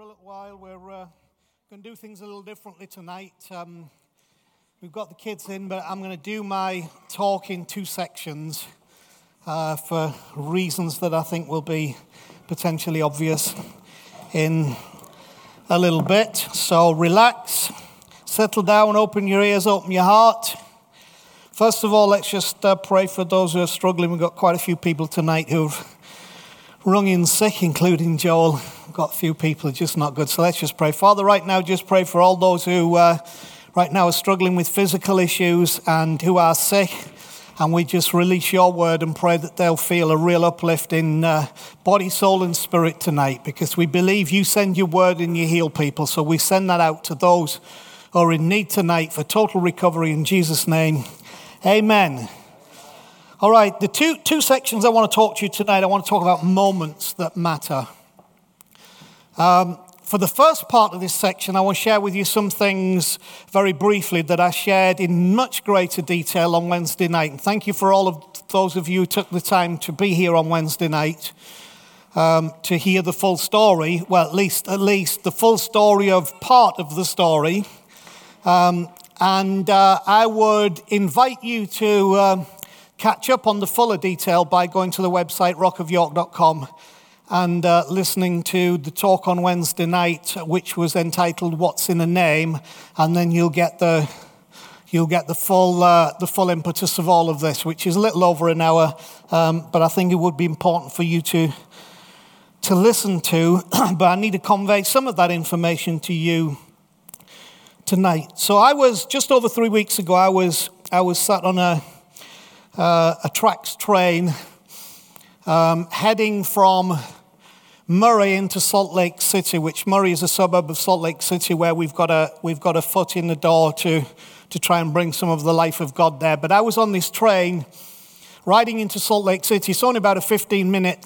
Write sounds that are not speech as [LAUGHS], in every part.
For a little while. We're uh, going to do things a little differently tonight. Um, we've got the kids in, but I'm going to do my talk in two sections uh, for reasons that I think will be potentially obvious in a little bit. So relax, settle down, open your ears, open your heart. First of all, let's just uh, pray for those who are struggling. We've got quite a few people tonight who've rung in sick, including Joel. Got a few people just not good. So let's just pray. Father, right now, just pray for all those who uh, right now are struggling with physical issues and who are sick. And we just release your word and pray that they'll feel a real uplift in uh, body, soul, and spirit tonight because we believe you send your word and you heal people. So we send that out to those who are in need tonight for total recovery in Jesus' name. Amen. All right, the two, two sections I want to talk to you tonight, I want to talk about moments that matter. Um, for the first part of this section, I want to share with you some things very briefly that I shared in much greater detail on Wednesday night. And thank you for all of those of you who took the time to be here on Wednesday night um, to hear the full story. Well, at least, at least the full story of part of the story. Um, and uh, I would invite you to um, catch up on the fuller detail by going to the website rockofyork.com and uh, listening to the talk on Wednesday night, which was entitled "What's in a Name," and then you'll get the you'll get the full uh, the full impetus of all of this, which is a little over an hour, um, but I think it would be important for you to to listen to. [CLEARS THROAT] but I need to convey some of that information to you tonight. So I was just over three weeks ago. I was I was sat on a uh, a TRAX train um, heading from Murray into Salt Lake City, which Murray is a suburb of Salt Lake City, where we've got a we've got a foot in the door to to try and bring some of the life of God there. But I was on this train riding into Salt Lake City. It's only about a 15 minute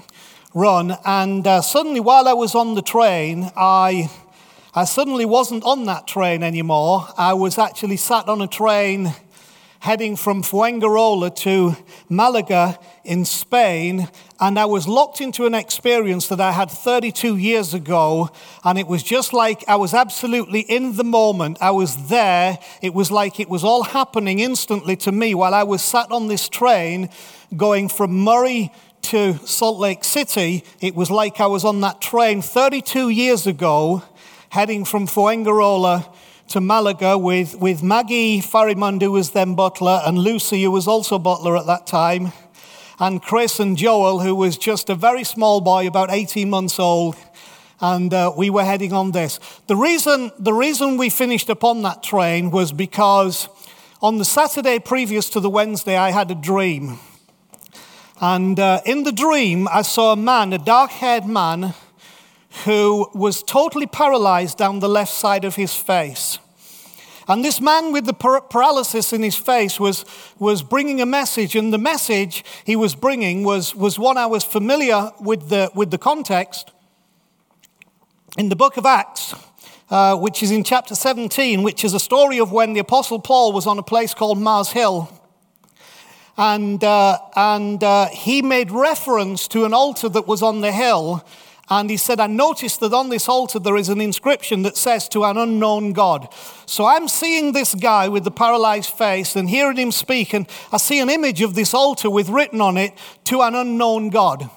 run, and uh, suddenly, while I was on the train, I I suddenly wasn't on that train anymore. I was actually sat on a train heading from Fuengirola to Malaga in Spain, and I was locked into an experience that I had 32 years ago, and it was just like I was absolutely in the moment. I was there. It was like it was all happening instantly to me while I was sat on this train going from Murray to Salt Lake City. It was like I was on that train 32 years ago, heading from Fuengirola to Malaga with, with Maggie Farimund, who was then butler, and Lucy, who was also butler at that time, and Chris and Joel, who was just a very small boy, about 18 months old. And uh, we were heading on this. The reason, the reason we finished upon that train was because on the Saturday previous to the Wednesday, I had a dream. And uh, in the dream, I saw a man, a dark haired man, who was totally paralyzed down the left side of his face. And this man with the paralysis in his face was, was bringing a message, and the message he was bringing was, was one I was familiar with the, with the context. In the book of Acts, uh, which is in chapter 17, which is a story of when the Apostle Paul was on a place called Mars Hill. And, uh, and uh, he made reference to an altar that was on the hill and he said, I noticed that on this altar there is an inscription that says to an unknown God. So I'm seeing this guy with the paralyzed face and hearing him speak, and I see an image of this altar with written on it, to an unknown God.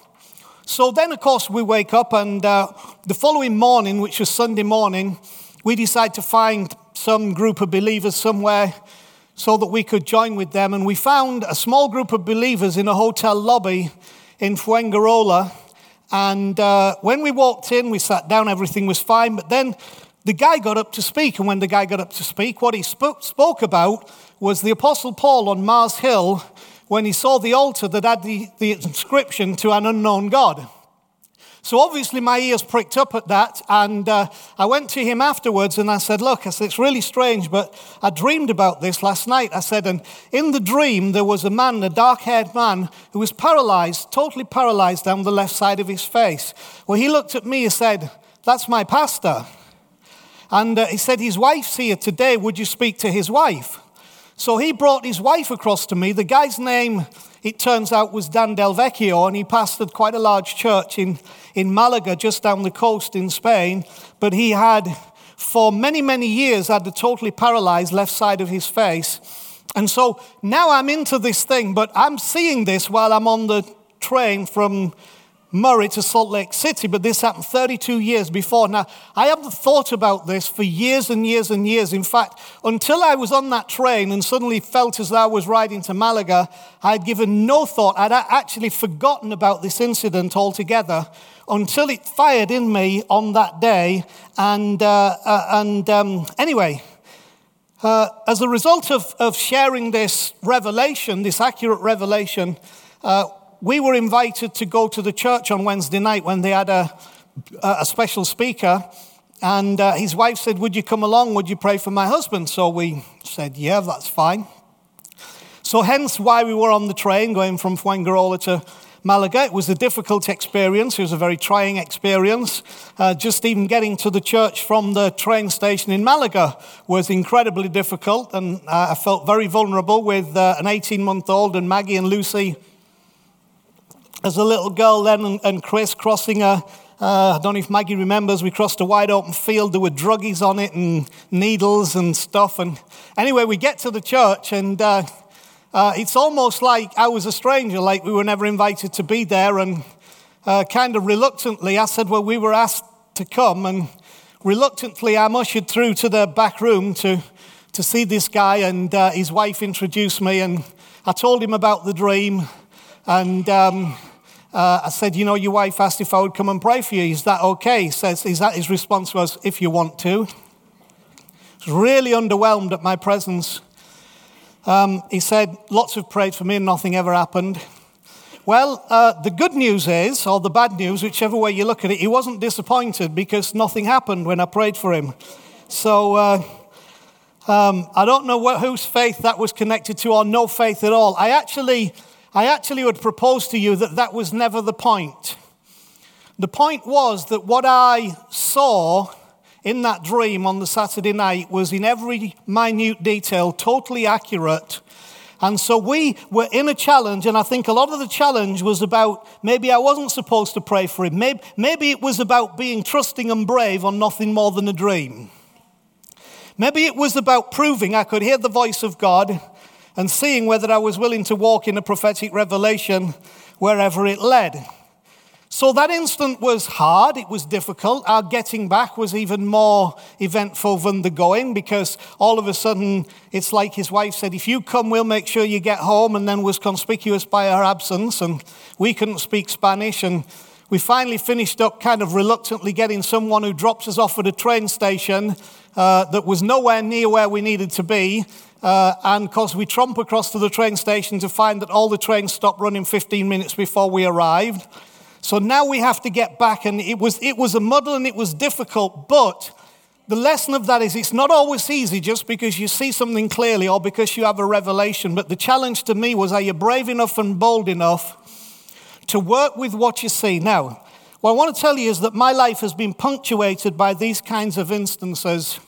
So then, of course, we wake up, and uh, the following morning, which was Sunday morning, we decide to find some group of believers somewhere so that we could join with them. And we found a small group of believers in a hotel lobby in Fuengirola and uh, when we walked in, we sat down, everything was fine. But then the guy got up to speak. And when the guy got up to speak, what he spoke, about was the Apostle Paul on Mars Hill when he saw the altar that had the, the inscription to an unknown God. So obviously my ears pricked up at that, and uh, I went to him afterwards and I said, Look, I said, it's really strange, but I dreamed about this last night. I said, and in the dream there was a man, a dark haired man, who was paralyzed, totally paralyzed down the left side of his face. Well, he looked at me and said, That's my pastor. And uh, he said, His wife's here today. Would you speak to his wife? So he brought his wife across to me. The guy's name, it turns out, was Dan Del Vecchio, and he pastored quite a large church in, in Malaga, just down the coast in Spain. But he had, for many, many years, had a totally paralyzed left side of his face. And so now I'm into this thing, but I'm seeing this while I'm on the train from Murray to Salt Lake City, but this happened 32 years before. Now, I haven't thought about this for years and years and years. In fact, until I was on that train and suddenly felt as though I was riding to Malaga, I'd given no thought. I'd actually forgotten about this incident altogether until it fired in me on that day. And, uh, uh, and um, anyway, uh, as a result of, of sharing this revelation, this accurate revelation, uh, we were invited to go to the church on Wednesday night when they had a, a special speaker. And uh, his wife said, Would you come along? Would you pray for my husband? So we said, Yeah, that's fine. So, hence why we were on the train going from Fuengirola to Malaga. It was a difficult experience. It was a very trying experience. Uh, just even getting to the church from the train station in Malaga was incredibly difficult. And uh, I felt very vulnerable with uh, an 18 month old and Maggie and Lucy as a little girl then and, and Chris crossing a, uh, I don't know if Maggie remembers, we crossed a wide open field. There were druggies on it and needles and stuff. And anyway, we get to the church and uh, uh, it's almost like I was a stranger, like we were never invited to be there. And uh, kind of reluctantly, I said, Well, we were asked to come. And reluctantly, I'm ushered through to the back room to, to see this guy. And uh, his wife introduced me. And I told him about the dream. And um, uh, I said, You know, your wife asked if I would come and pray for you. Is that okay? He says, Is that his response was, If you want to. He was really underwhelmed at my presence. Um, he said, Lots of prayed for me and nothing ever happened. Well, uh, the good news is, or the bad news, whichever way you look at it, he wasn't disappointed because nothing happened when I prayed for him. So uh, um, I don't know what, whose faith that was connected to or no faith at all. I actually I actually would propose to you that that was never the point. The point was that what I saw in that dream on the Saturday night was in every minute detail totally accurate. And so we were in a challenge, and I think a lot of the challenge was about maybe I wasn't supposed to pray for him. Maybe, maybe it was about being trusting and brave on nothing more than a dream. Maybe it was about proving I could hear the voice of God and seeing whether I was willing to walk in a prophetic revelation wherever it led. So that instant was hard, it was difficult. Our getting back was even more eventful than the going because all of a sudden it's like his wife said, If you come, we'll make sure you get home, and then was conspicuous by her absence, and we couldn't speak Spanish. And we finally finished up kind of reluctantly getting someone who drops us off at a train station uh, that was nowhere near where we needed to be. Uh, and of course, we tromp across to the train station to find that all the trains stopped running 15 minutes before we arrived. So now we have to get back, and it was, it was a muddle and it was difficult, but the lesson of that is it's not always easy just because you see something clearly or because you have a revelation. But the challenge to me was are you brave enough and bold enough to work with what you see? Now, what I want to tell you is that my life has been punctuated by these kinds of instances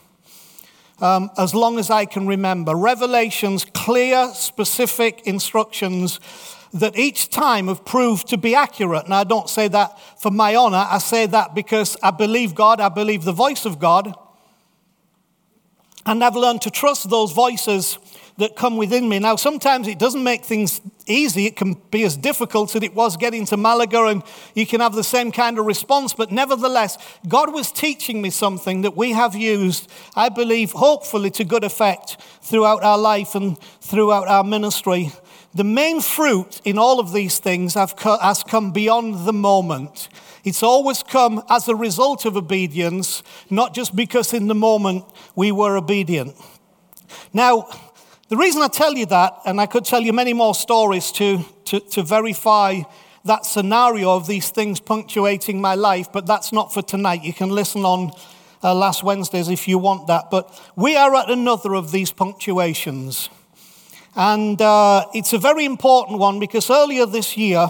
um, as long as I can remember. Revelations, clear, specific instructions that each time have proved to be accurate. And I don't say that for my honor, I say that because I believe God, I believe the voice of God. And I've learned to trust those voices that come within me. Now, sometimes it doesn't make things easy. It can be as difficult as it was getting to Malaga, and you can have the same kind of response. But nevertheless, God was teaching me something that we have used, I believe, hopefully to good effect throughout our life and throughout our ministry. The main fruit in all of these things has come beyond the moment. It's always come as a result of obedience, not just because in the moment we were obedient. Now, the reason I tell you that, and I could tell you many more stories to, to, to verify that scenario of these things punctuating my life, but that's not for tonight. You can listen on uh, last Wednesdays if you want that. But we are at another of these punctuations. And uh, it's a very important one because earlier this year,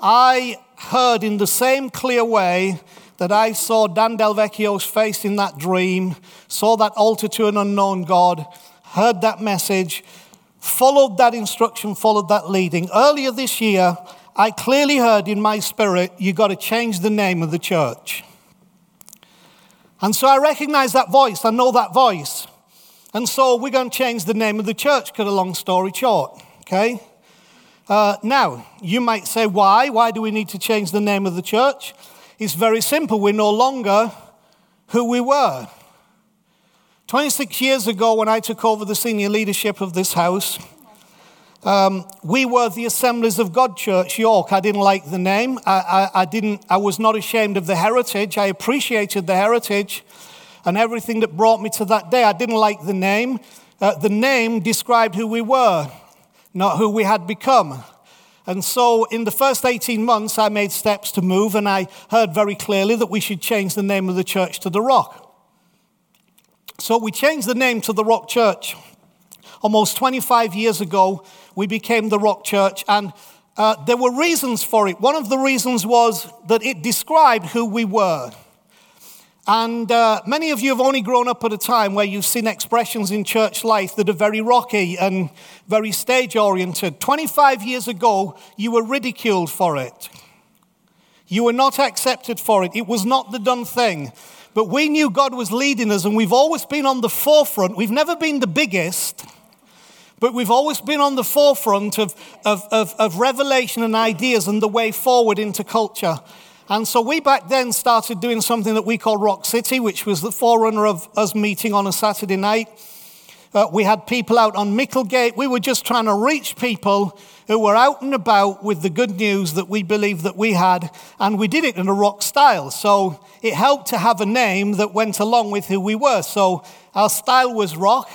I heard in the same clear way that I saw Dan Delvecchio's face in that dream, saw that altar to an unknown God, heard that message, followed that instruction, followed that leading. Earlier this year, I clearly heard in my spirit, you've got to change the name of the church. And so I recognize that voice, I know that voice. And so we're going to change the name of the church, cut a long story short, okay? Uh, now, you might say, why? Why do we need to change the name of the church? It's very simple. We're no longer who we were. 26 years ago, when I took over the senior leadership of this house, um, we were the Assemblies of God Church, York. I didn't like the name. I, I, I, didn't, I was not ashamed of the heritage. I appreciated the heritage and everything that brought me to that day. I didn't like the name. Uh, the name described who we were, not who we had become. And so, in the first 18 months, I made steps to move, and I heard very clearly that we should change the name of the church to The Rock. So, we changed the name to The Rock Church. Almost 25 years ago, we became The Rock Church, and uh, there were reasons for it. One of the reasons was that it described who we were. And uh, many of you have only grown up at a time where you've seen expressions in church life that are very rocky and very stage oriented. 25 years ago, you were ridiculed for it. You were not accepted for it. It was not the done thing. But we knew God was leading us, and we've always been on the forefront. We've never been the biggest, but we've always been on the forefront of, of, of, of revelation and ideas and the way forward into culture. And so we back then started doing something that we call Rock City, which was the forerunner of us meeting on a Saturday night. Uh, we had people out on Micklegate. We were just trying to reach people who were out and about with the good news that we believed that we had, and we did it in a rock style. So it helped to have a name that went along with who we were. So our style was rock,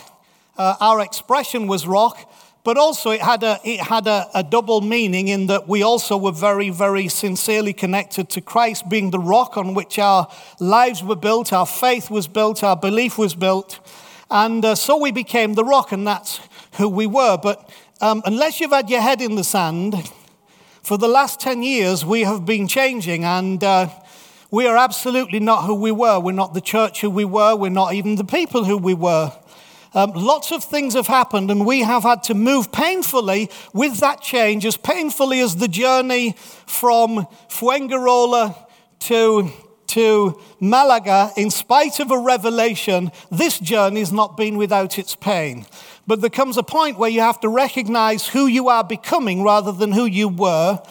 uh, our expression was rock, but also, it had, a, it had a, a, double meaning in that we also were very, very sincerely connected to Christ being the rock on which our lives were built, our faith was built, our belief was built. And uh, so we became the rock, and that's who we were. But um, unless you've had your head in the sand, for the last 10 years, we have been changing, and uh, we are absolutely not who we were. We're not the church who we were. We're not even the people who we were. Um, lots of things have happened, and we have had to move painfully with that change, as painfully as the journey from Fuengirola to, to Malaga. In spite of a revelation, this journey has not been without its pain. But there comes a point where you have to recognize who you are becoming rather than who you were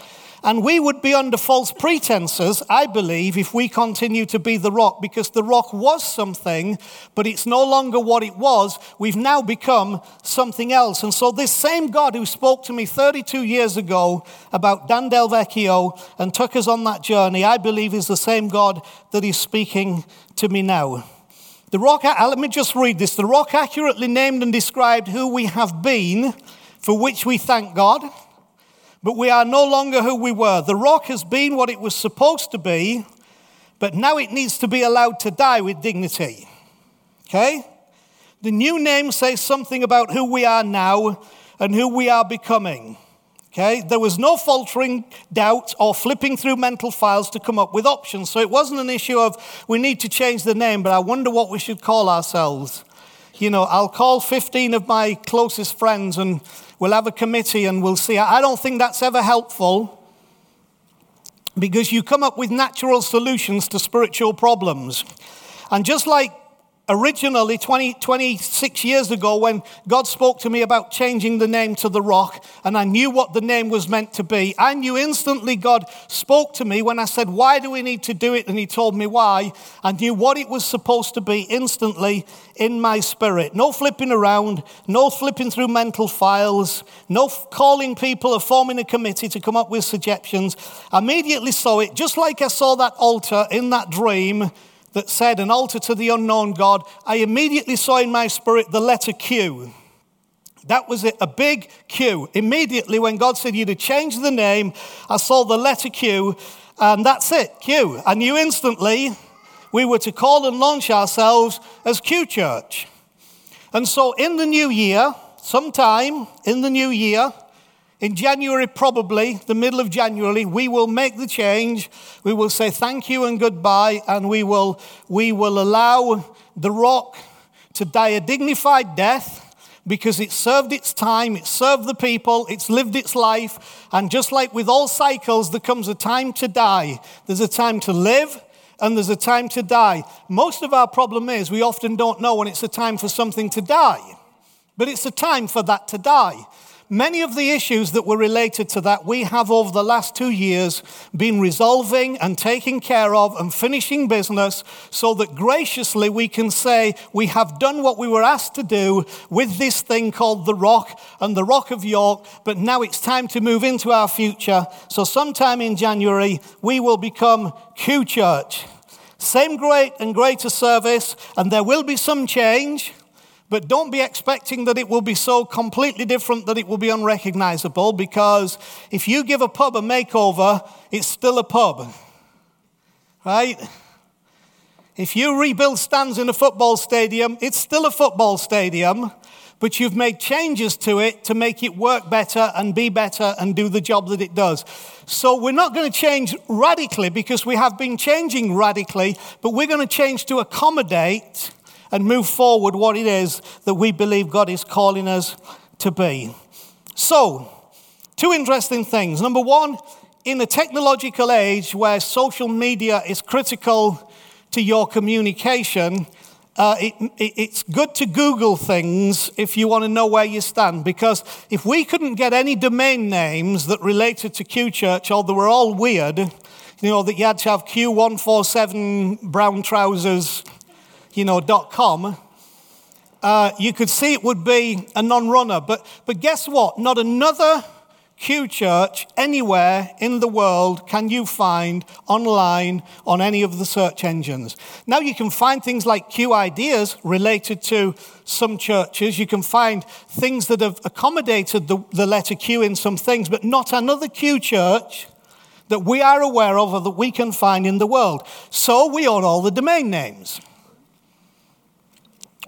and we would be under false pretenses, I believe, if we continue to be the rock, because the rock was something, but it's no longer what it was. We've now become something else. And so, this same God who spoke to me 32 years ago about Dan Delvecchio and took us on that journey, I believe is the same God that is speaking to me now. The rock, let me just read this. The rock accurately named and described who we have been, for which we thank God but we are no longer who we were. The rock has been what it was supposed to be, but now it needs to be allowed to die with dignity. Okay? The new name says something about who we are now and who we are becoming. Okay? There was no faltering doubt or flipping through mental files to come up with options. So it wasn't an issue of we need to change the name, but I wonder what we should call ourselves. You know, I'll call 15 of my closest friends and We'll have a committee and we'll see. I don't think that's ever helpful because you come up with natural solutions to spiritual problems. And just like originally 20, 26 years ago when God spoke to me about changing the name to the rock and I knew what the name was meant to be. I knew instantly God spoke to me when I said, Why do we need to do it? And He told me why. I knew what it was supposed to be instantly in my spirit. No flipping around, no flipping through mental files, no calling people or forming a committee to come up with suggestions. I immediately saw it, just like I saw that altar in that dream that said, An altar to the unknown God, I immediately saw in my spirit the letter Q. That was it, a big Q. Immediately, when God said you to change the name, I saw the letter Q, and that's it, Q. I knew instantly we were to call and launch ourselves as Q Church. And so, in the new year, sometime in the new year, in January, probably, the middle of January, we will make the change. We will say thank you and goodbye, and we will, we will allow the rock to die a dignified death because it served its time, it served the people, it's lived its life. And just like with all cycles, there comes a time to die. There's a time to live and there's a time to die. Most of our problem is we often don't know when it's a time for something to die, but it's a time for that to die. Many of the issues that were related to that, we have over the last two years been resolving and taking care of and finishing business so that graciously we can say we have done what we were asked to do with this thing called the Rock and the Rock of York, but now it's time to move into our future. So, sometime in January, we will become Q Church. Same great and greater service, and there will be some change. But don't be expecting that it will be so completely different that it will be unrecognizable because if you give a pub a makeover, it's still a pub. Right? If you rebuild stands in a football stadium, it's still a football stadium, but you've made changes to it to make it work better and be better and do the job that it does. So we're not going to change radically because we have been changing radically, but we're going to change to accommodate and move forward what it is that we believe God is calling us to be. So, two interesting things. Number one, in a technological age where social media is critical to your communication, uh, it, it, it's good to Google things if you want to know where you stand. Because if we couldn't get any domain names that related to Q Church, or they were all weird, you know, that you had to have Q147 brown trousers you know, dot .com, uh, you could see it would be a non-runner. But, but guess what? Not another Q church anywhere in the world can you find online on any of the search engines. Now you can find things like Q ideas related to some churches. You can find things that have accommodated the, the letter Q in some things, but not another Q church that we are aware of or that we can find in the world. So we own all the domain names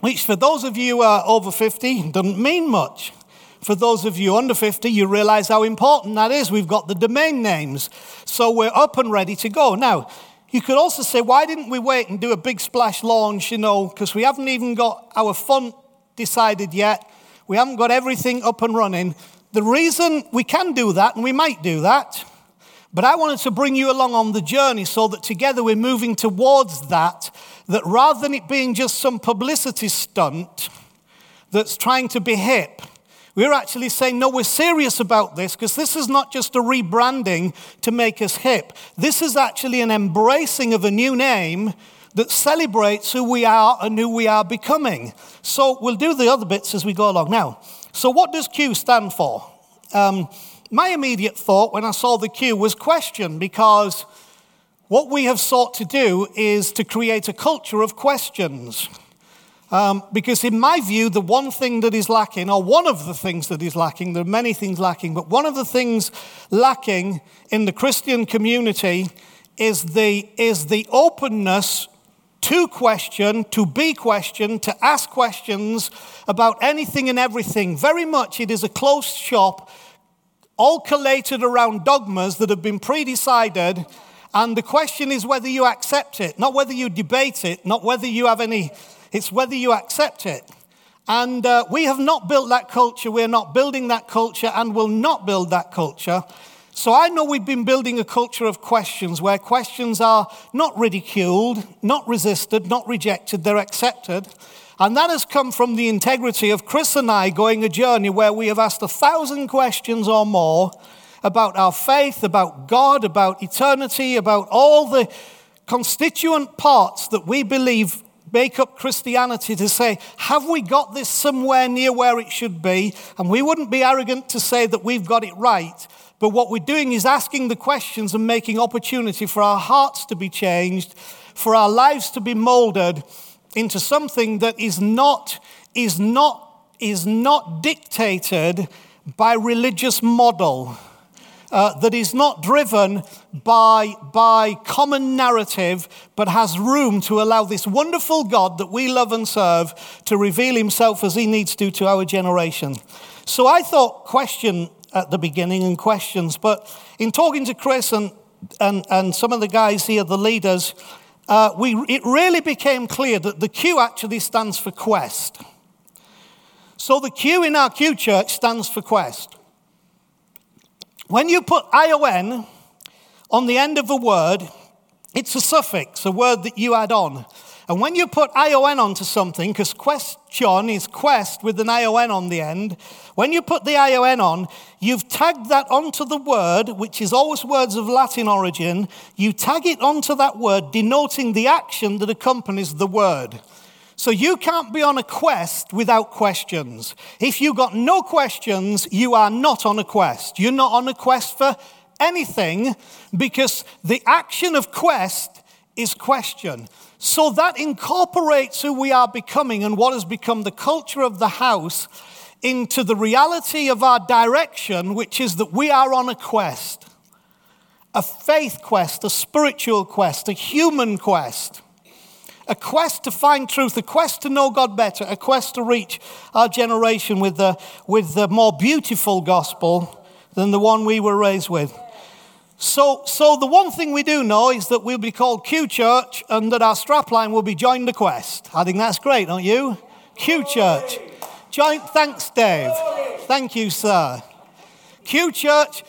which for those of you uh, over 50 doesn't mean much. For those of you under 50, you realize how important that is. We've got the domain names, so we're up and ready to go. Now, you could also say, why didn't we wait and do a big splash launch, you know, because we haven't even got our font decided yet. We haven't got everything up and running. The reason we can do that, and we might do that, but I wanted to bring you along on the journey so that together we're moving towards that that rather than it being just some publicity stunt that's trying to be hip, we're actually saying, no, we're serious about this because this is not just a rebranding to make us hip. This is actually an embracing of a new name that celebrates who we are and who we are becoming. So we'll do the other bits as we go along. Now, so what does Q stand for? Um, my immediate thought when I saw the queue was question because what we have sought to do is to create a culture of questions. Um, because, in my view, the one thing that is lacking, or one of the things that is lacking, there are many things lacking, but one of the things lacking in the Christian community is the, is the openness to question, to be questioned, to ask questions about anything and everything. Very much it is a closed shop, all collated around dogmas that have been pre decided and the question is whether you accept it, not whether you debate it, not whether you have any, it's whether you accept it. And uh, we have not built that culture, we're not building that culture, and will not build that culture. So I know we've been building a culture of questions where questions are not ridiculed, not resisted, not rejected, they're accepted. And that has come from the integrity of Chris and I going a journey where we have asked a thousand questions or more about our faith, about God, about eternity, about all the constituent parts that we believe make up Christianity to say, have we got this somewhere near where it should be? And we wouldn't be arrogant to say that we've got it right. But what we're doing is asking the questions and making opportunity for our hearts to be changed, for our lives to be molded into something that is not, is not is not dictated by religious model. Uh, that is not driven by, by common narrative, but has room to allow this wonderful God that we love and serve to reveal himself as he needs to to our generation. So I thought question at the beginning and questions, but in talking to Chris and, and, and some of the guys here, the leaders, uh, we, it really became clear that the Q actually stands for quest. So the Q in our Q church stands for quest. When you put ION on the end of a word, it's a suffix, a word that you add on. And when you put ION onto something, because question is quest with an ION on the end, when you put the ION on, you've tagged that onto the word, which is always words of Latin origin. You tag it onto that word, denoting the action that accompanies the word. So you can't be on a quest without questions. If you've got no questions, you are not on a quest. You're not on a quest for anything because the action of quest is question. So that incorporates who we are becoming and what has become the culture of the house into the reality of our direction, which is that we are on a quest a faith quest, a spiritual quest, a human quest, a quest to find truth, a quest to know God better, a quest to reach our generation with the, with the more beautiful gospel than the one we were raised with. So, so the one thing we do know is that we'll be called Q Church and that our strapline will be Join the Quest. I think that's great, don't you? Q Church. Join, thanks, Dave. Thank you, sir. Q Church,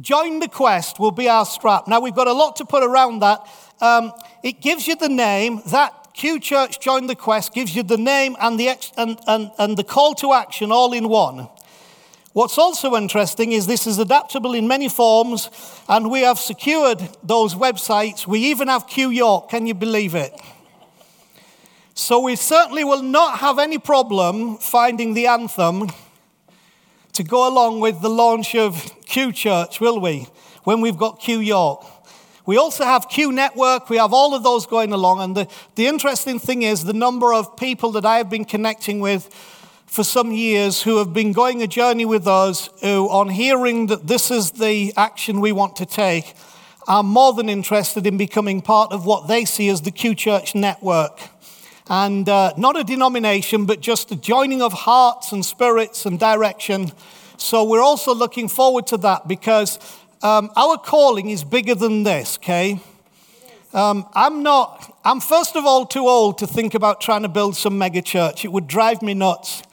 Join the Quest will be our strap. Now, we've got a lot to put around that. Um, it gives you the name, that Q Church Join the Quest gives you the name and the, ex- and, and, and the call to action all in one. What's also interesting is this is adaptable in many forms, and we have secured those websites. We even have Q York. Can you believe it? So we certainly will not have any problem finding the anthem to go along with the launch of Q Church, will we? When we've got Q York. We also have Q Network. We have all of those going along. And the, the interesting thing is the number of people that I have been connecting with for some years who have been going a journey with us, who, on hearing that this is the action we want to take, are more than interested in becoming part of what they see as the Q Church network. And uh, not a denomination, but just a joining of hearts and spirits and direction. So we're also looking forward to that because um, our calling is bigger than this, okay? Um, I'm not, I'm first of all too old to think about trying to build some mega church. It would drive me nuts.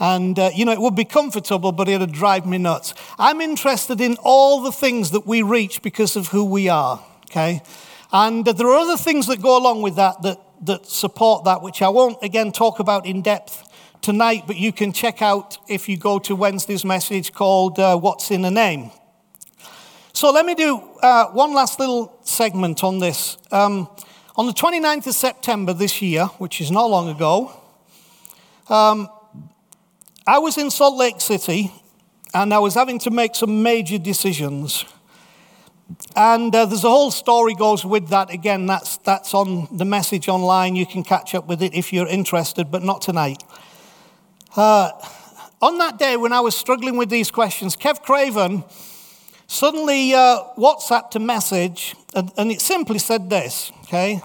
And, uh, you know, it would be comfortable, but it would drive me nuts. I'm interested in all the things that we reach because of who we are, okay? And uh, there are other things that go along with that, that that support that, which I won't again talk about in depth tonight, but you can check out if you go to Wednesday's message called uh, What's in a Name. So let me do uh, one last little segment on this. Um, on the 29th of September this year, which is not long ago, um, I was in Salt Lake City and I was having to make some major decisions. And uh, there's a whole story goes with that. Again, that's, that's on the message online. You can catch up with it if you're interested, but not tonight. Uh, on that day when I was struggling with these questions, Kev Craven suddenly uh, WhatsApped a message, and, and it simply said this, okay?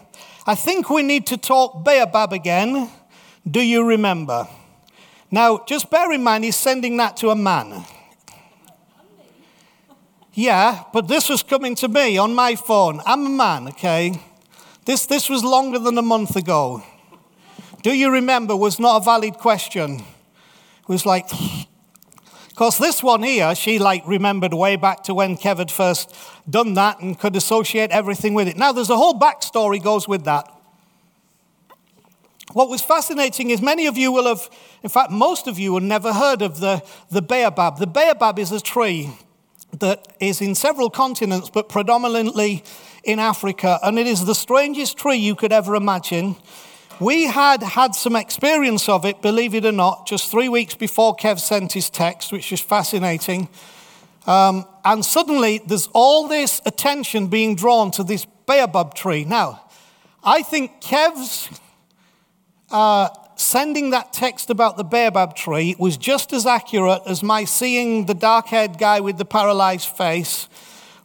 I think we need to talk Baobab again. Do you remember? Now, just bear in mind, he's sending that to a man. Yeah, but this was coming to me on my phone. I'm a man, okay? This, this was longer than a month ago. Do you remember was not a valid question. It was like, [SIGHS] because this one here, she like remembered way back to when Kev had first done that and could associate everything with it. Now, there's a whole backstory goes with that. What was fascinating is many of you will have, in fact, most of you have never heard of the, the baobab. The baobab is a tree that is in several continents, but predominantly in Africa, and it is the strangest tree you could ever imagine. We had had some experience of it, believe it or not, just three weeks before Kev sent his text, which was fascinating. Um, and suddenly there's all this attention being drawn to this baobab tree. Now, I think Kev's uh, sending that text about the baobab tree was just as accurate as my seeing the dark haired guy with the paralyzed face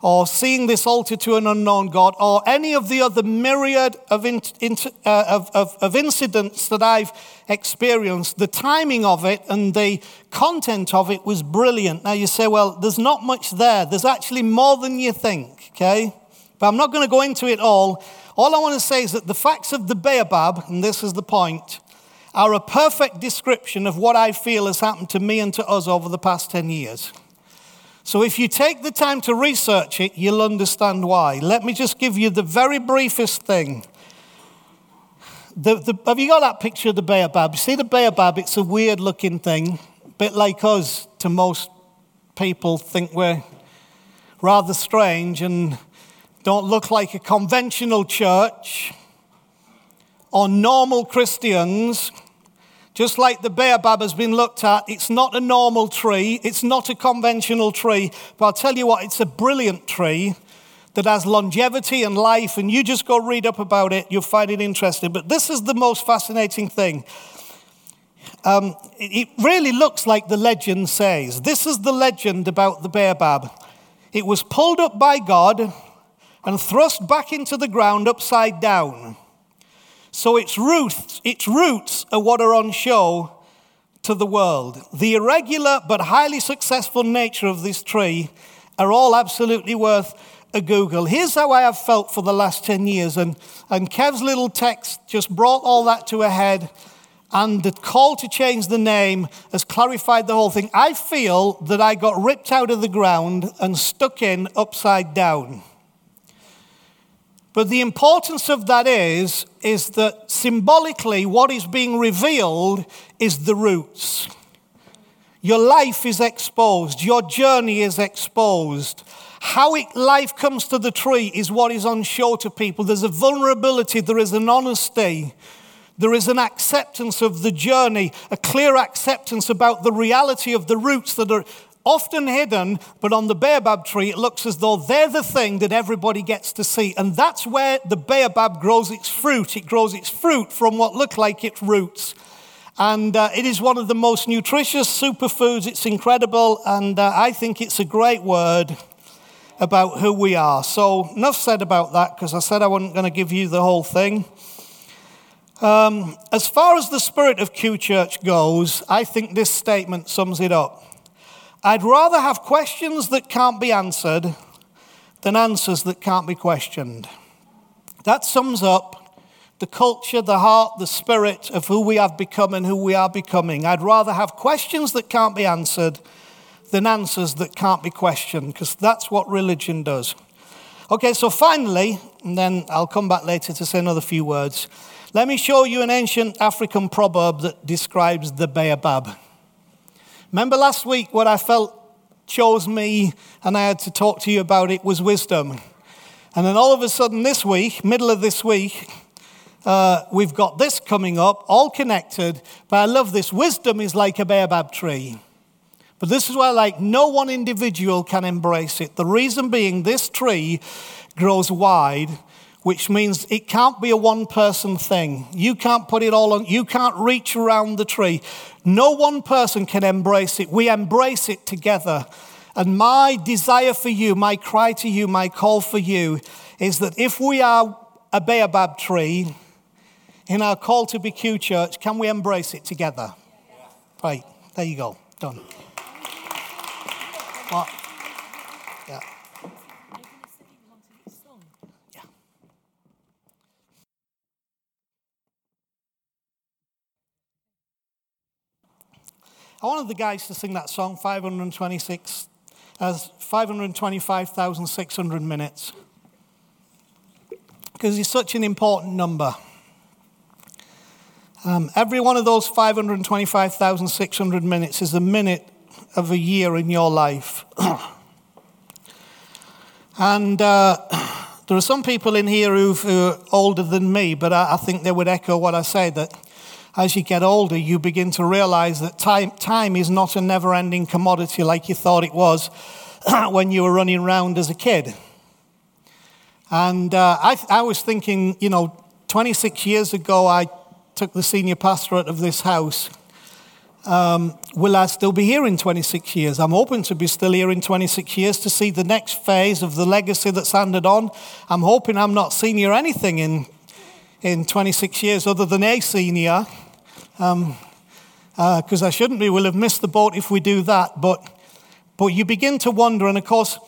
or seeing this altar to an unknown God, or any of the other myriad of, in, in, uh, of, of, of, incidents that I've experienced, the timing of it and the content of it was brilliant. Now you say, well, there's not much there. There's actually more than you think, okay? But I'm not going to go into it all. All I want to say is that the facts of the Baobab, and this is the point, are a perfect description of what I feel has happened to me and to us over the past 10 years. So if you take the time to research it, you'll understand why. Let me just give you the very briefest thing. The, the, have you got that picture of the baobab? You see the baobab? It's a weird looking thing, a bit like us to most people think we're rather strange and don't look like a conventional church or normal Christians just like the baobab has been looked at, it's not a normal tree, it's not a conventional tree, but I'll tell you what, it's a brilliant tree that has longevity and life, and you just go read up about it, you'll find it interesting. But this is the most fascinating thing. Um, it really looks like the legend says. This is the legend about the baobab. It was pulled up by God and thrust back into the ground upside down. So its roots, its roots are what are on show to the world. The irregular but highly successful nature of this tree are all absolutely worth a Google. Here's how I have felt for the last 10 years. And, and Kev's little text just brought all that to a head. And the call to change the name has clarified the whole thing. I feel that I got ripped out of the ground and stuck in upside down. But the importance of that is, is that symbolically, what is being revealed is the roots. Your life is exposed, your journey is exposed. How it, life comes to the tree is what is on show to people. There's a vulnerability, there is an honesty, there is an acceptance of the journey, a clear acceptance about the reality of the roots that are often hidden, but on the baobab tree, it looks as though they're the thing that everybody gets to see. And that's where the baobab grows its fruit. It grows its fruit from what look like its roots. And uh, it is one of the most nutritious superfoods. It's incredible. And uh, I think it's a great word about who we are. So, enough said about that because I said I wasn't going to give you the whole thing. Um, as far as the spirit of Q Church goes, I think this statement sums it up. I'd rather have questions that can't be answered than answers that can't be questioned. That sums up the culture, the heart, the spirit of who we have become and who we are becoming. I'd rather have questions that can't be answered than answers that can't be questioned, because that's what religion does. Okay, so finally, and then I'll come back later to say another few words. Let me show you an ancient African proverb that describes the baobab. Remember last week what I felt chose me and I had to talk to you about it was wisdom. And then all of a sudden this week, middle of this week, uh, we've got this coming up, all connected. But I love this. Wisdom is like a baobab tree. But this is why, like, no one individual can embrace it. The reason being, this tree grows wide which means it can't be a one person thing. You can't put it all on, you can't reach around the tree. No one person can embrace it. We embrace it together. And my desire for you, my cry to you, my call for you is that if we are a baobab tree in our call to be Q Church, can we embrace it together? Right, there you go, done. What? I wanted the guys to sing that song, 526, as 525,600 minutes, because it's such an important number. Um, every one of those 525,600 minutes is a minute of a year in your life. [CLEARS THROAT] and uh, there are some people in here who are older than me, but I, I think they would echo what I say that as you get older, you begin to realize that time, time is not a never ending commodity like you thought it was [CLEARS THROAT] when you were running around as a kid. And uh, I, I was thinking, you know, 26 years ago, I took the senior pastorate of this house, um, will I still be here in 26 years? I'm hoping to be still here in 26 years to see the next phase of the legacy that's handed on. I'm hoping I'm not senior anything in, in 26 years other than a senior, because um, uh, I shouldn't be. We'll have missed the boat if we do that. But, but you begin to wonder, and of course,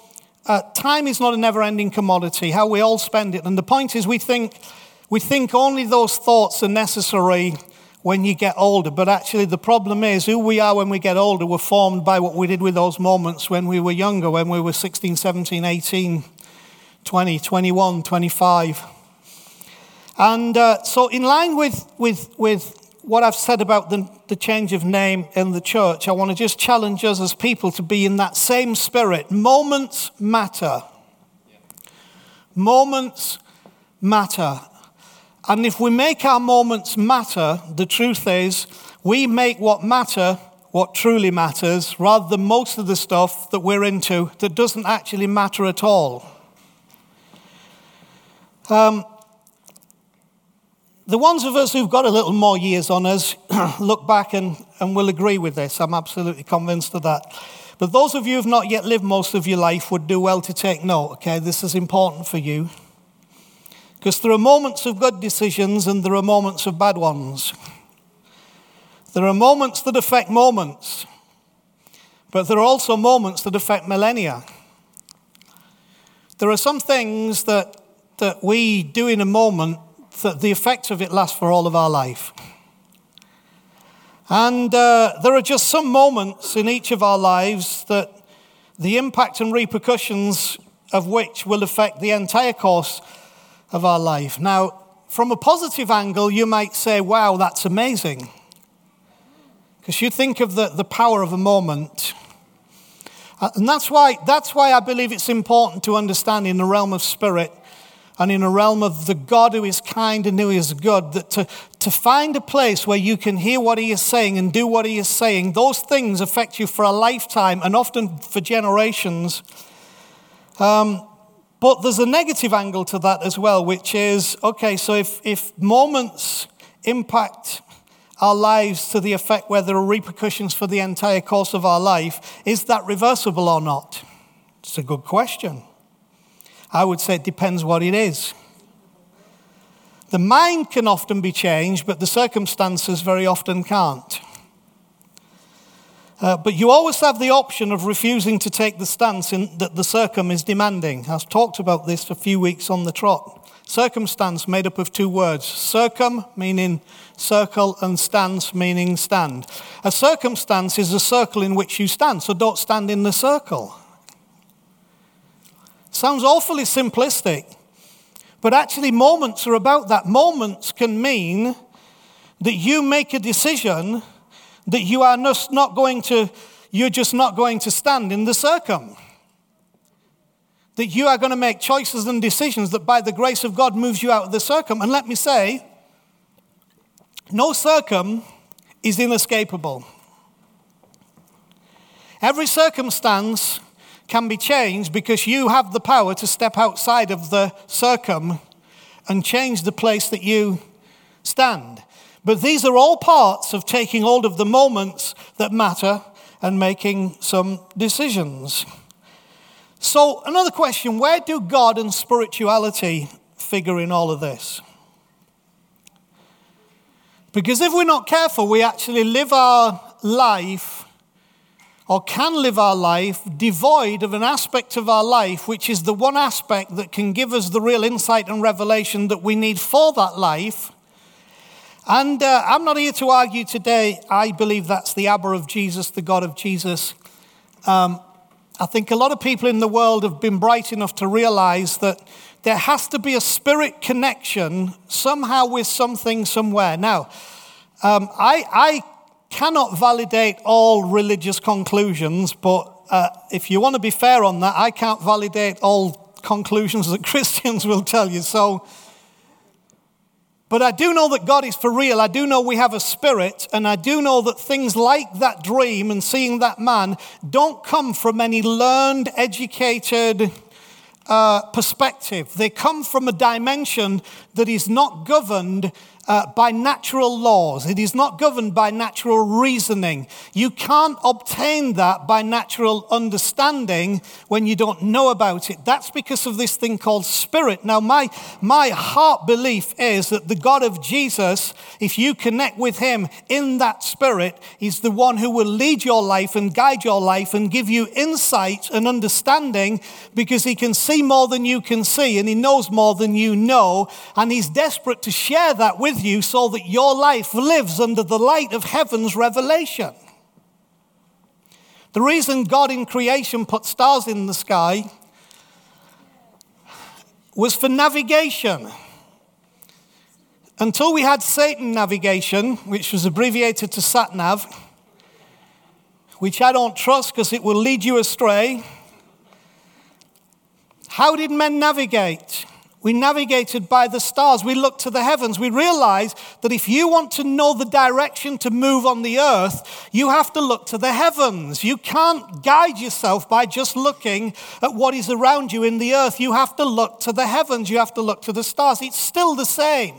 uh, time is not a never ending commodity, how we all spend it. And the point is, we think, we think only those thoughts are necessary when you get older. But actually, the problem is who we are when we get older, we're formed by what we did with those moments when we were younger, when we were 16, 17, 18, 20, 21, 25. And uh, so, in line with, with, with what I've said about the, the change of name in the church, I want to just challenge us as people to be in that same spirit. Moments matter. Moments matter. And if we make our moments matter, the truth is, we make what matter what truly matters rather than most of the stuff that we're into that doesn't actually matter at all. Um, the ones of us who've got a little more years on us [CLEARS THROAT] look back and, and will agree with this. I'm absolutely convinced of that. But those of you who've not yet lived most of your life would do well to take note, okay? This is important for you. Because there are moments of good decisions and there are moments of bad ones. There are moments that affect moments, but there are also moments that affect millennia. There are some things that, that we do in a moment that the effects of it last for all of our life. And uh, there are just some moments in each of our lives that the impact and repercussions of which will affect the entire course of our life. Now, from a positive angle, you might say, wow, that's amazing. Because you think of the, the power of a moment. Uh, and that's why, that's why I believe it's important to understand in the realm of spirit and in a realm of the God who is kind and who is good, that to, to find a place where you can hear what He is saying and do what He is saying, those things affect you for a lifetime and often for generations. Um, but there's a negative angle to that as well, which is okay, so if, if moments impact our lives to the effect where there are repercussions for the entire course of our life, is that reversible or not? It's a good question. I would say it depends what it is. The mind can often be changed, but the circumstances very often can't. Uh, but you always have the option of refusing to take the stance in, that the circum is demanding. I've talked about this a few weeks on the trot. Circumstance made up of two words circum, meaning circle, and stance, meaning stand. A circumstance is a circle in which you stand, so don't stand in the circle. Sounds awfully simplistic. But actually, moments are about that. Moments can mean that you make a decision that you are not going to, you're just not going to stand in the circum. That you are going to make choices and decisions that by the grace of God moves you out of the circum. And let me say, no circum is inescapable. Every circumstance can be changed because you have the power to step outside of the circum and change the place that you stand. But these are all parts of taking hold of the moments that matter and making some decisions. So, another question where do God and spirituality figure in all of this? Because if we're not careful, we actually live our life or can live our life devoid of an aspect of our life, which is the one aspect that can give us the real insight and revelation that we need for that life. And uh, I'm not here to argue today. I believe that's the Abba of Jesus, the God of Jesus. Um, I think a lot of people in the world have been bright enough to realize that there has to be a spirit connection somehow with something somewhere. Now, um, I, I cannot validate all religious conclusions, but uh, if you want to be fair on that, I can't validate all conclusions [LAUGHS] that Christians will tell you. So, but I do know that God is for real. I do know we have a spirit, and I do know that things like that dream and seeing that man don't come from any learned, educated uh, perspective. They come from a dimension that is not governed uh, by natural laws. It is not governed by natural reasoning. You can't obtain that by natural understanding when you don't know about it. That's because of this thing called spirit. Now, my, my heart belief is that the God of Jesus, if you connect with him in that spirit, is the one who will lead your life and guide your life and give you insight and understanding because he can see more than you can see and he knows more than you know. And he's desperate to share that with you so that your life lives under the light of heaven's revelation. The reason God in creation put stars in the sky was for navigation. Until we had Satan navigation, which was abbreviated to SatNav, which I don't trust because it will lead you astray. How did men navigate? We navigated by the stars. We looked to the heavens. We realized that if you want to know the direction to move on the earth, you have to look to the heavens. You can't guide yourself by just looking at what is around you in the earth. You have to look to the heavens. You have to look to the stars. It's still the same.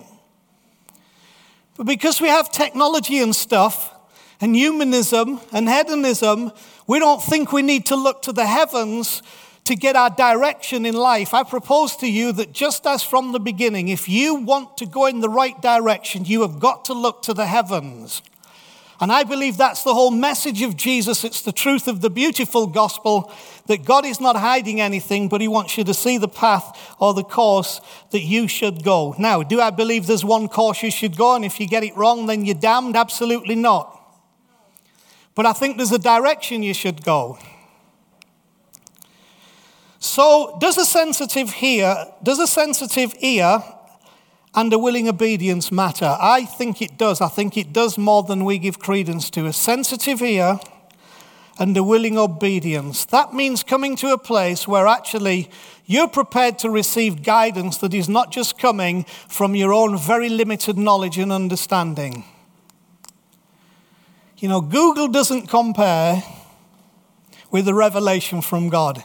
But because we have technology and stuff, and humanism and hedonism, we don't think we need to look to the heavens to get our direction in life, I propose to you that just as from the beginning, if you want to go in the right direction, you have got to look to the heavens. And I believe that's the whole message of Jesus. It's the truth of the beautiful gospel that God is not hiding anything, but He wants you to see the path or the course that you should go. Now, do I believe there's one course you should go, and if you get it wrong, then you're damned? Absolutely not. But I think there's a direction you should go. So, does a sensitive ear, does a sensitive ear and a willing obedience matter? I think it does. I think it does more than we give credence to. A sensitive ear and a willing obedience. That means coming to a place where actually you're prepared to receive guidance that is not just coming from your own very limited knowledge and understanding. You know, Google doesn't compare with the revelation from God.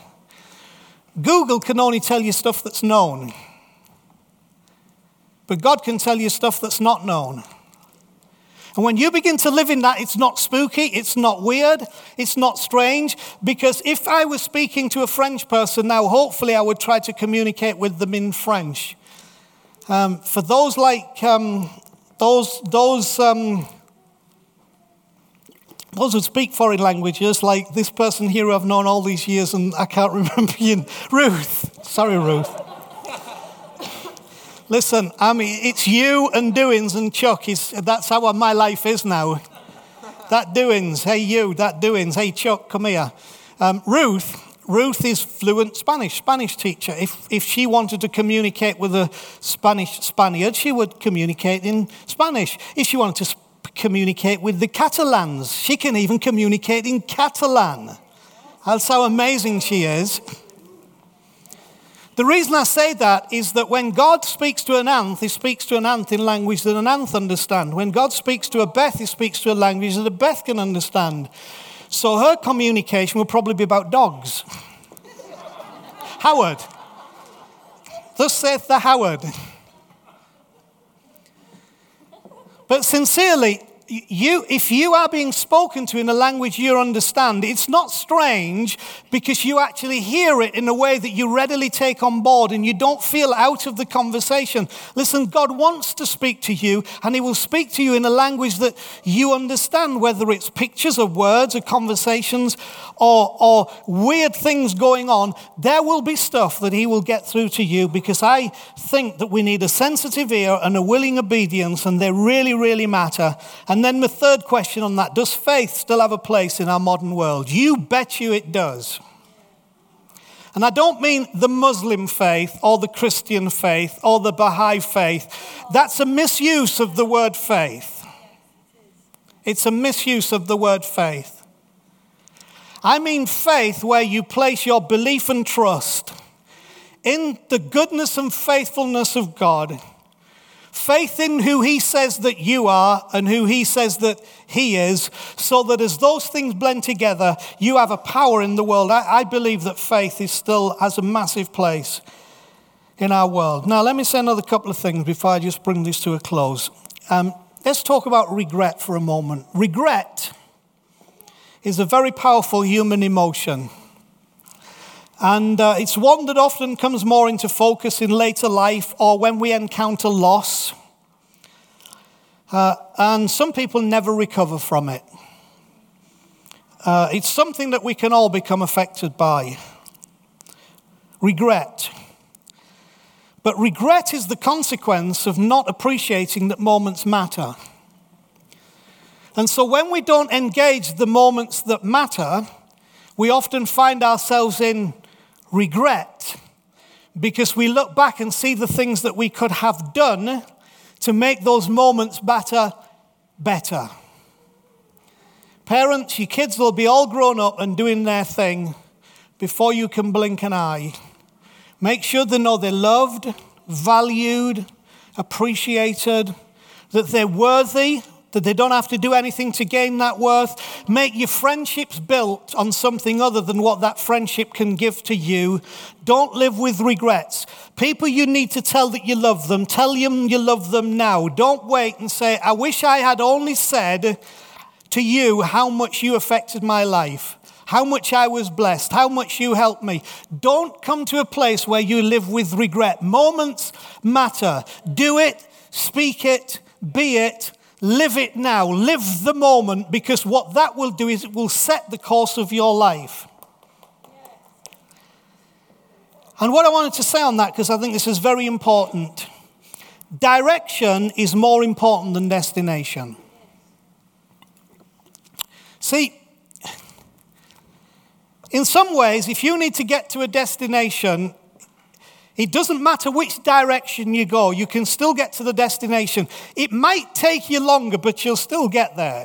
Google can only tell you stuff that's known, but God can tell you stuff that's not known. And when you begin to live in that, it's not spooky, it's not weird, it's not strange. Because if I was speaking to a French person now, hopefully I would try to communicate with them in French. Um, for those like um, those, those um, those who speak foreign languages, like this person here who I've known all these years and I can't [LAUGHS] remember you, Ruth. Sorry, Ruth. Listen, I mean, it's you and Doings and Chuck. Is, that's how my life is now. That Doings, hey you, that Doings, hey Chuck, come here. Um, Ruth, Ruth is fluent Spanish, Spanish teacher. If, if she wanted to communicate with a Spanish Spaniard, she would communicate in Spanish. If she wanted to communicate with the Catalans. She can even communicate in Catalan. That's how amazing she is. The reason I say that is that when God speaks to an ant, he speaks to an ant in language that an ant understands. When God speaks to a Beth, he speaks to a language that a Beth can understand. So her communication will probably be about dogs. [LAUGHS] Howard. Thus saith the Howard. But sincerely, you, if you are being spoken to in a language you understand, it's not strange because you actually hear it in a way that you readily take on board and you don't feel out of the conversation. Listen, God wants to speak to you and He will speak to you in a language that you understand, whether it's pictures or words or conversations or, or weird things going on. There will be stuff that He will get through to you because I think that we need a sensitive ear and a willing obedience, and they really, really matter. And and then the third question on that does faith still have a place in our modern world? You bet you it does. And I don't mean the Muslim faith or the Christian faith or the Baha'i faith. That's a misuse of the word faith. It's a misuse of the word faith. I mean faith where you place your belief and trust in the goodness and faithfulness of God Faith in who he says that you are and who he says that he is, so that as those things blend together, you have a power in the world. I, I believe that faith is still has a massive place in our world. Now, let me say another couple of things before I just bring this to a close. Um, let's talk about regret for a moment. Regret is a very powerful human emotion. And uh, it's one that often comes more into focus in later life or when we encounter loss. Uh, and some people never recover from it. Uh, it's something that we can all become affected by. Regret. But regret is the consequence of not appreciating that moments matter. And so when we don't engage the moments that matter, we often find ourselves in regret because we look back and see the things that we could have done to make those moments better, better. Parents, your kids will be all grown up and doing their thing before you can blink an eye. Make sure they know they're loved, valued, appreciated, that they're worthy that they don't have to do anything to gain that worth. Make your friendships built on something other than what that friendship can give to you. Don't live with regrets. People you need to tell that you love them, tell them you love them now. Don't wait and say, I wish I had only said to you how much you affected my life how much I was blessed, how much you helped me. Don't come to a place where you live with regret. Moments matter. Do it, speak it, be it, Live it now. Live the moment because what that will do is it will set the course of your life. And what I wanted to say on that, because I think this is very important direction is more important than destination. See, in some ways, if you need to get to a destination, it doesn't matter which direction you go, you can still get to the destination. It might take you longer, but you'll still get there.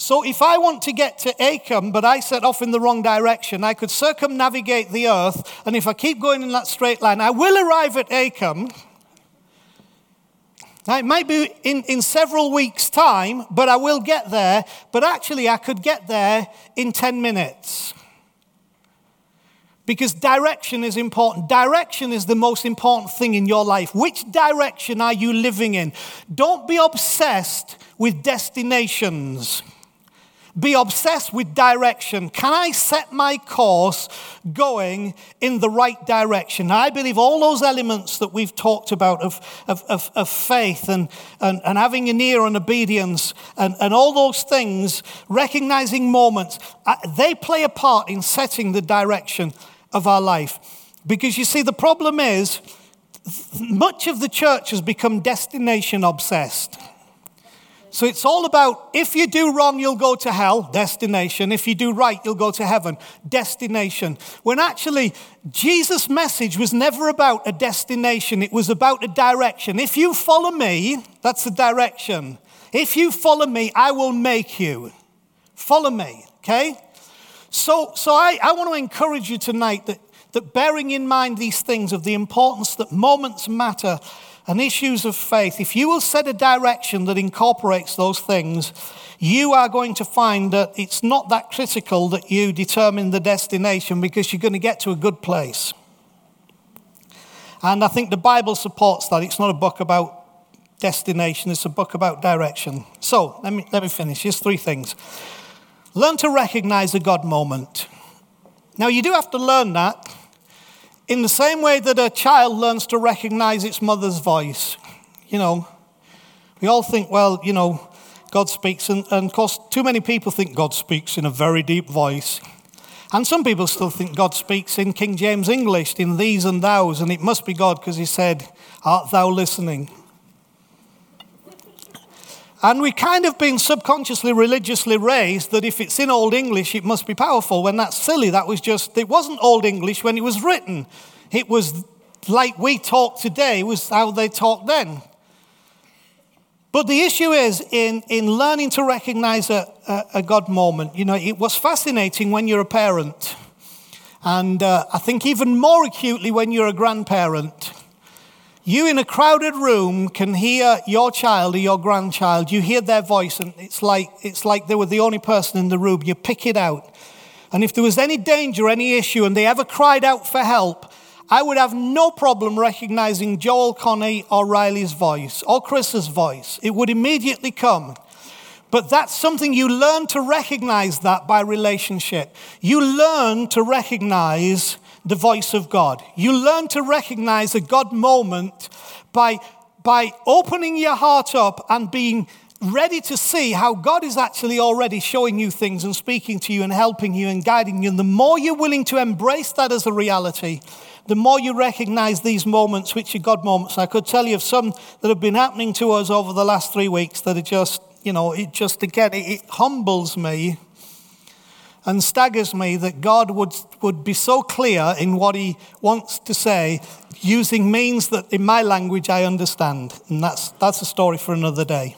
So if I want to get to Acomb, but I set off in the wrong direction, I could circumnavigate the earth, and if I keep going in that straight line, I will arrive at Acomb. Now, it might be in, in several weeks' time, but I will get there. But actually, I could get there in 10 minutes because direction is important. Direction is the most important thing in your life. Which direction are you living in? Don't be obsessed with destinations. Be obsessed with direction. Can I set my course going in the right direction? I believe all those elements that we've talked about of, of, of, of faith and, and, and having an ear and obedience and, and all those things, recognizing moments, uh, they play a part in setting the direction of our life. Because you see, the problem is much of the church has become destination obsessed. So it's all about if you do wrong, you'll go to hell, destination. If you do right, you'll go to heaven, destination. When actually, Jesus' message was never about a destination, it was about a direction. If you follow me, that's the direction. If you follow me, I will make you. Follow me, okay? So, so I, I want to encourage you tonight that, that bearing in mind these things of the importance that moments matter and issues of faith, if you will set a direction that incorporates those things, you are going to find that it's not that critical that you determine the destination because you're going to get to a good place. And I think the Bible supports that. It's not a book about destination, it's a book about direction. So let me, let me finish. Here's three things. Learn to recognize a God moment. Now, you do have to learn that in the same way that a child learns to recognize its mother's voice. You know, we all think, well, you know, God speaks, and, and of course, too many people think God speaks in a very deep voice. And some people still think God speaks in King James English, in these and thous, and it must be God because he said, Art thou listening? And we kind of been subconsciously religiously raised that if it's in Old English, it must be powerful. When that's silly, that was just, it wasn't Old English when it was written. It was like we talk today, was how they talked then. But the issue is in, in learning to recognize a, a, a God moment, you know, it was fascinating when you're a parent. And uh, I think even more acutely when you're a grandparent. You in a crowded room can hear your child or your grandchild. You hear their voice, and it's like, it's like they were the only person in the room. You pick it out. And if there was any danger, any issue, and they ever cried out for help, I would have no problem recognizing Joel, Connie, or Riley's voice, or Chris's voice. It would immediately come. But that's something you learn to recognize that by relationship. You learn to recognize the voice of God. You learn to recognize a God moment by, by opening your heart up and being ready to see how God is actually already showing you things and speaking to you and helping you and guiding you. And the more you're willing to embrace that as a reality, the more you recognize these moments, which are God moments. I could tell you of some that have been happening to us over the last three weeks that are just, you know, it just again, it, it humbles me and staggers me that God would, would be so clear in what he wants to say using means that in my language I understand. And that's, that's a story for another day.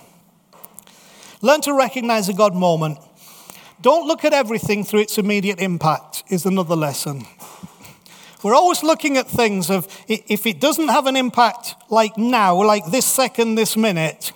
Learn to recognize a God moment. Don't look at everything through its immediate impact, is another lesson. We're always looking at things of if it doesn't have an impact like now, like this second, this minute,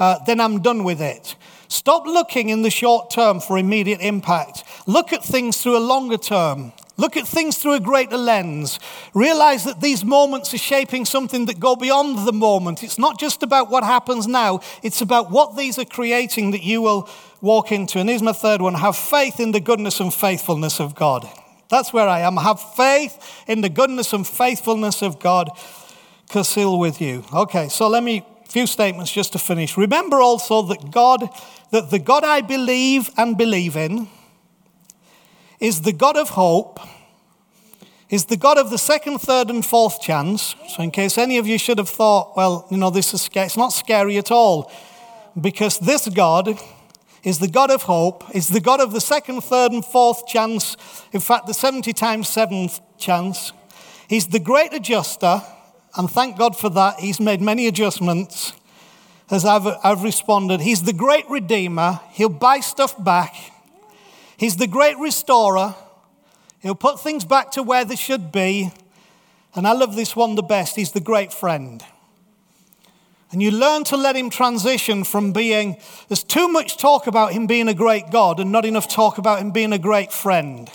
uh, then I'm done with it. Stop looking in the short term for immediate impact. Look at things through a longer term. Look at things through a greater lens. Realize that these moments are shaping something that go beyond the moment. It's not just about what happens now, it's about what these are creating that you will walk into. And here's my third one have faith in the goodness and faithfulness of God. That's where I am. Have faith in the goodness and faithfulness of God, because He'll with you. Okay, so let me few statements just to finish. Remember also that God, that the God I believe and believe in is the God of hope, is the God of the second, third, and fourth chance. So, in case any of you should have thought, well, you know, this is scary, it's not scary at all, because this God is the God of hope, is the God of the second, third, and fourth chance. In fact, the 70 times seventh chance. He's the great adjuster, and thank God for that. He's made many adjustments as I've, I've responded. He's the great redeemer. He'll buy stuff back. He's the great restorer. He'll put things back to where they should be. And I love this one the best. He's the great friend. And you learn to let him transition from being, there's too much talk about him being a great God and not enough talk about him being a great friend.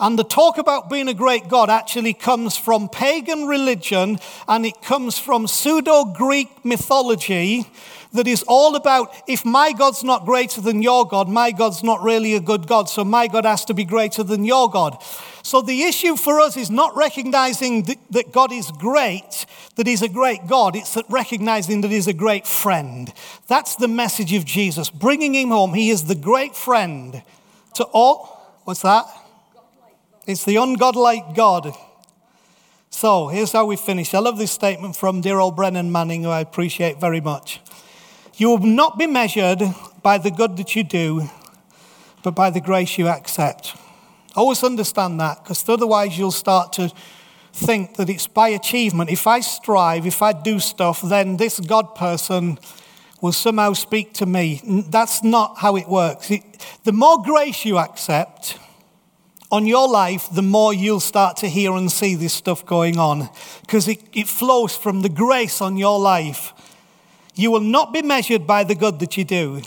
And the talk about being a great God actually comes from pagan religion and it comes from pseudo Greek mythology that is all about if my God's not greater than your God, my God's not really a good God, so my God has to be greater than your God. So the issue for us is not recognizing that God is great, that He's a great God, it's that recognizing that He's a great friend. That's the message of Jesus, bringing Him home. He is the great friend to all. What's that? It's the ungodlike God. So here's how we finish. I love this statement from dear old Brennan Manning, who I appreciate very much. You will not be measured by the good that you do, but by the grace you accept. Always understand that, because otherwise you'll start to think that it's by achievement. If I strive, if I do stuff, then this God person will somehow speak to me. That's not how it works. It, the more grace you accept, on your life, the more you'll start to hear and see this stuff going on because it, it flows from the grace on your life. You will not be measured by the good that you do,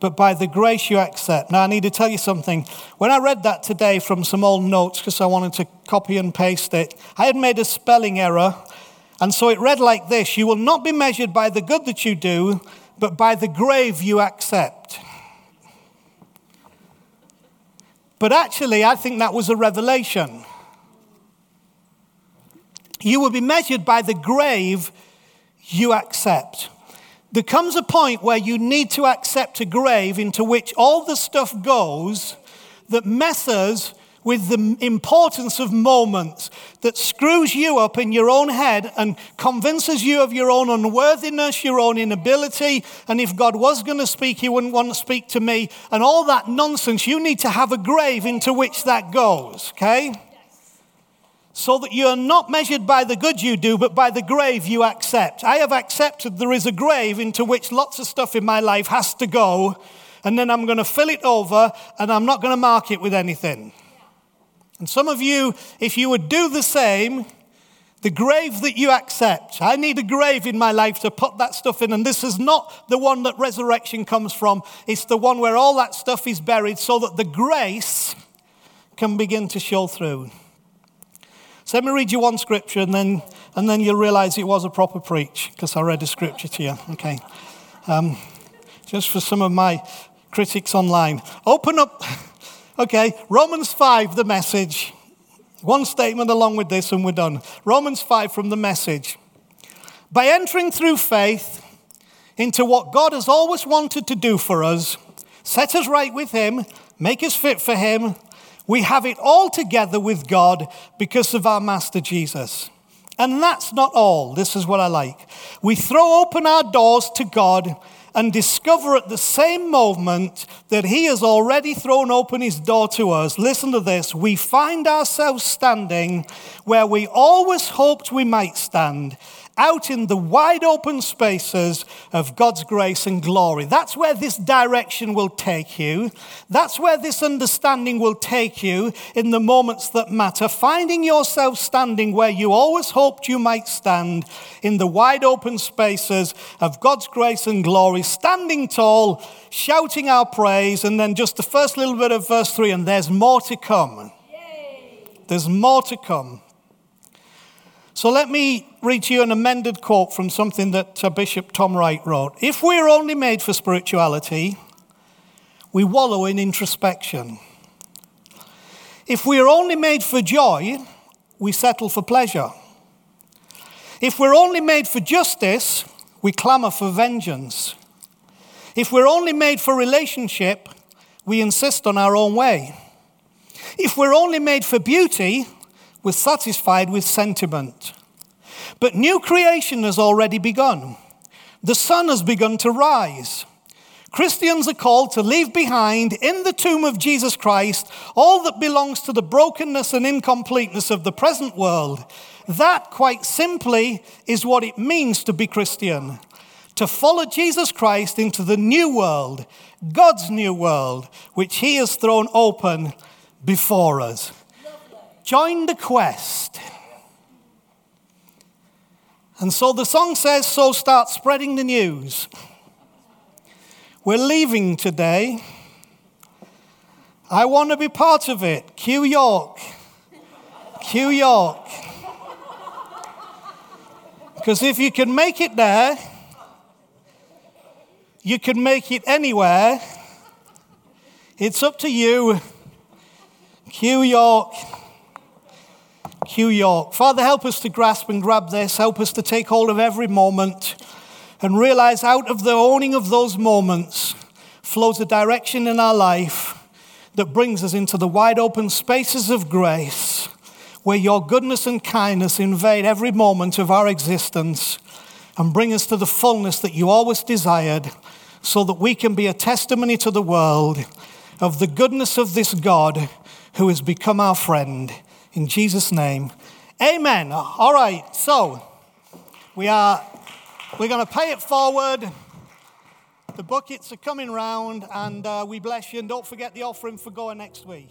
but by the grace you accept. Now, I need to tell you something. When I read that today from some old notes because I wanted to copy and paste it, I had made a spelling error. And so it read like this You will not be measured by the good that you do, but by the grave you accept. But actually, I think that was a revelation. You will be measured by the grave you accept. There comes a point where you need to accept a grave into which all the stuff goes that messes with the importance of moments that screws you up in your own head and convinces you of your own unworthiness, your own inability. And if God was going to speak, He wouldn't want to speak to me. And all that nonsense, you need to have a grave into which that goes, okay? So that you're not measured by the good you do, but by the grave you accept. I have accepted there is a grave into which lots of stuff in my life has to go, and then I'm going to fill it over, and I'm not going to mark it with anything. And some of you, if you would do the same, the grave that you accept, I need a grave in my life to put that stuff in. And this is not the one that resurrection comes from, it's the one where all that stuff is buried so that the grace can begin to show through. So let me read you one scripture and then, and then you'll realize it was a proper preach because I read a scripture to you. Okay. Um, just for some of my critics online. Open up, okay, Romans 5, the message. One statement along with this and we're done. Romans 5 from the message. By entering through faith into what God has always wanted to do for us, set us right with Him, make us fit for Him, we have it all together with God because of our Master Jesus. And that's not all. This is what I like. We throw open our doors to God and discover at the same moment that He has already thrown open His door to us. Listen to this. We find ourselves standing where we always hoped we might stand out in the wide open spaces of God's grace and glory. That's where this direction will take you. That's where this understanding will take you in the moments that matter. Finding yourself standing where you always hoped you might stand in the wide open spaces of God's grace and glory, standing tall, shouting our praise, and then just the first little bit of verse 3 and there's more to come. There's more to come. So let me read to you an amended quote from something that uh, Bishop Tom Wright wrote. If we're only made for spirituality, we wallow in introspection. If we're only made for joy, we settle for pleasure. If we're only made for justice, we clamor for vengeance. If we're only made for relationship, we insist on our own way. If we're only made for beauty, we're satisfied with sentiment. But new creation has already begun. The sun has begun to rise. Christians are called to leave behind in the tomb of Jesus Christ all that belongs to the brokenness and incompleteness of the present world. That, quite simply, is what it means to be Christian. To follow Jesus Christ into the new world, God's new world, which He has thrown open before us. Join the quest. And so the song says, So start spreading the news. We're leaving today. I want to be part of it. Q York. Q York. Because if you can make it there, you can make it anywhere. It's up to you. Q York. Q York. Father, help us to grasp and grab this. Help us to take hold of every moment and realize out of the owning of those moments flows a direction in our life that brings us into the wide open spaces of grace where your goodness and kindness invade every moment of our existence and bring us to the fullness that you always desired so that we can be a testimony to the world of the goodness of this God who has become our friend. In Jesus' name, amen. All right, so we are we're going to pay it forward. The buckets are coming round, and uh, we bless you. And don't forget the offering for going next week.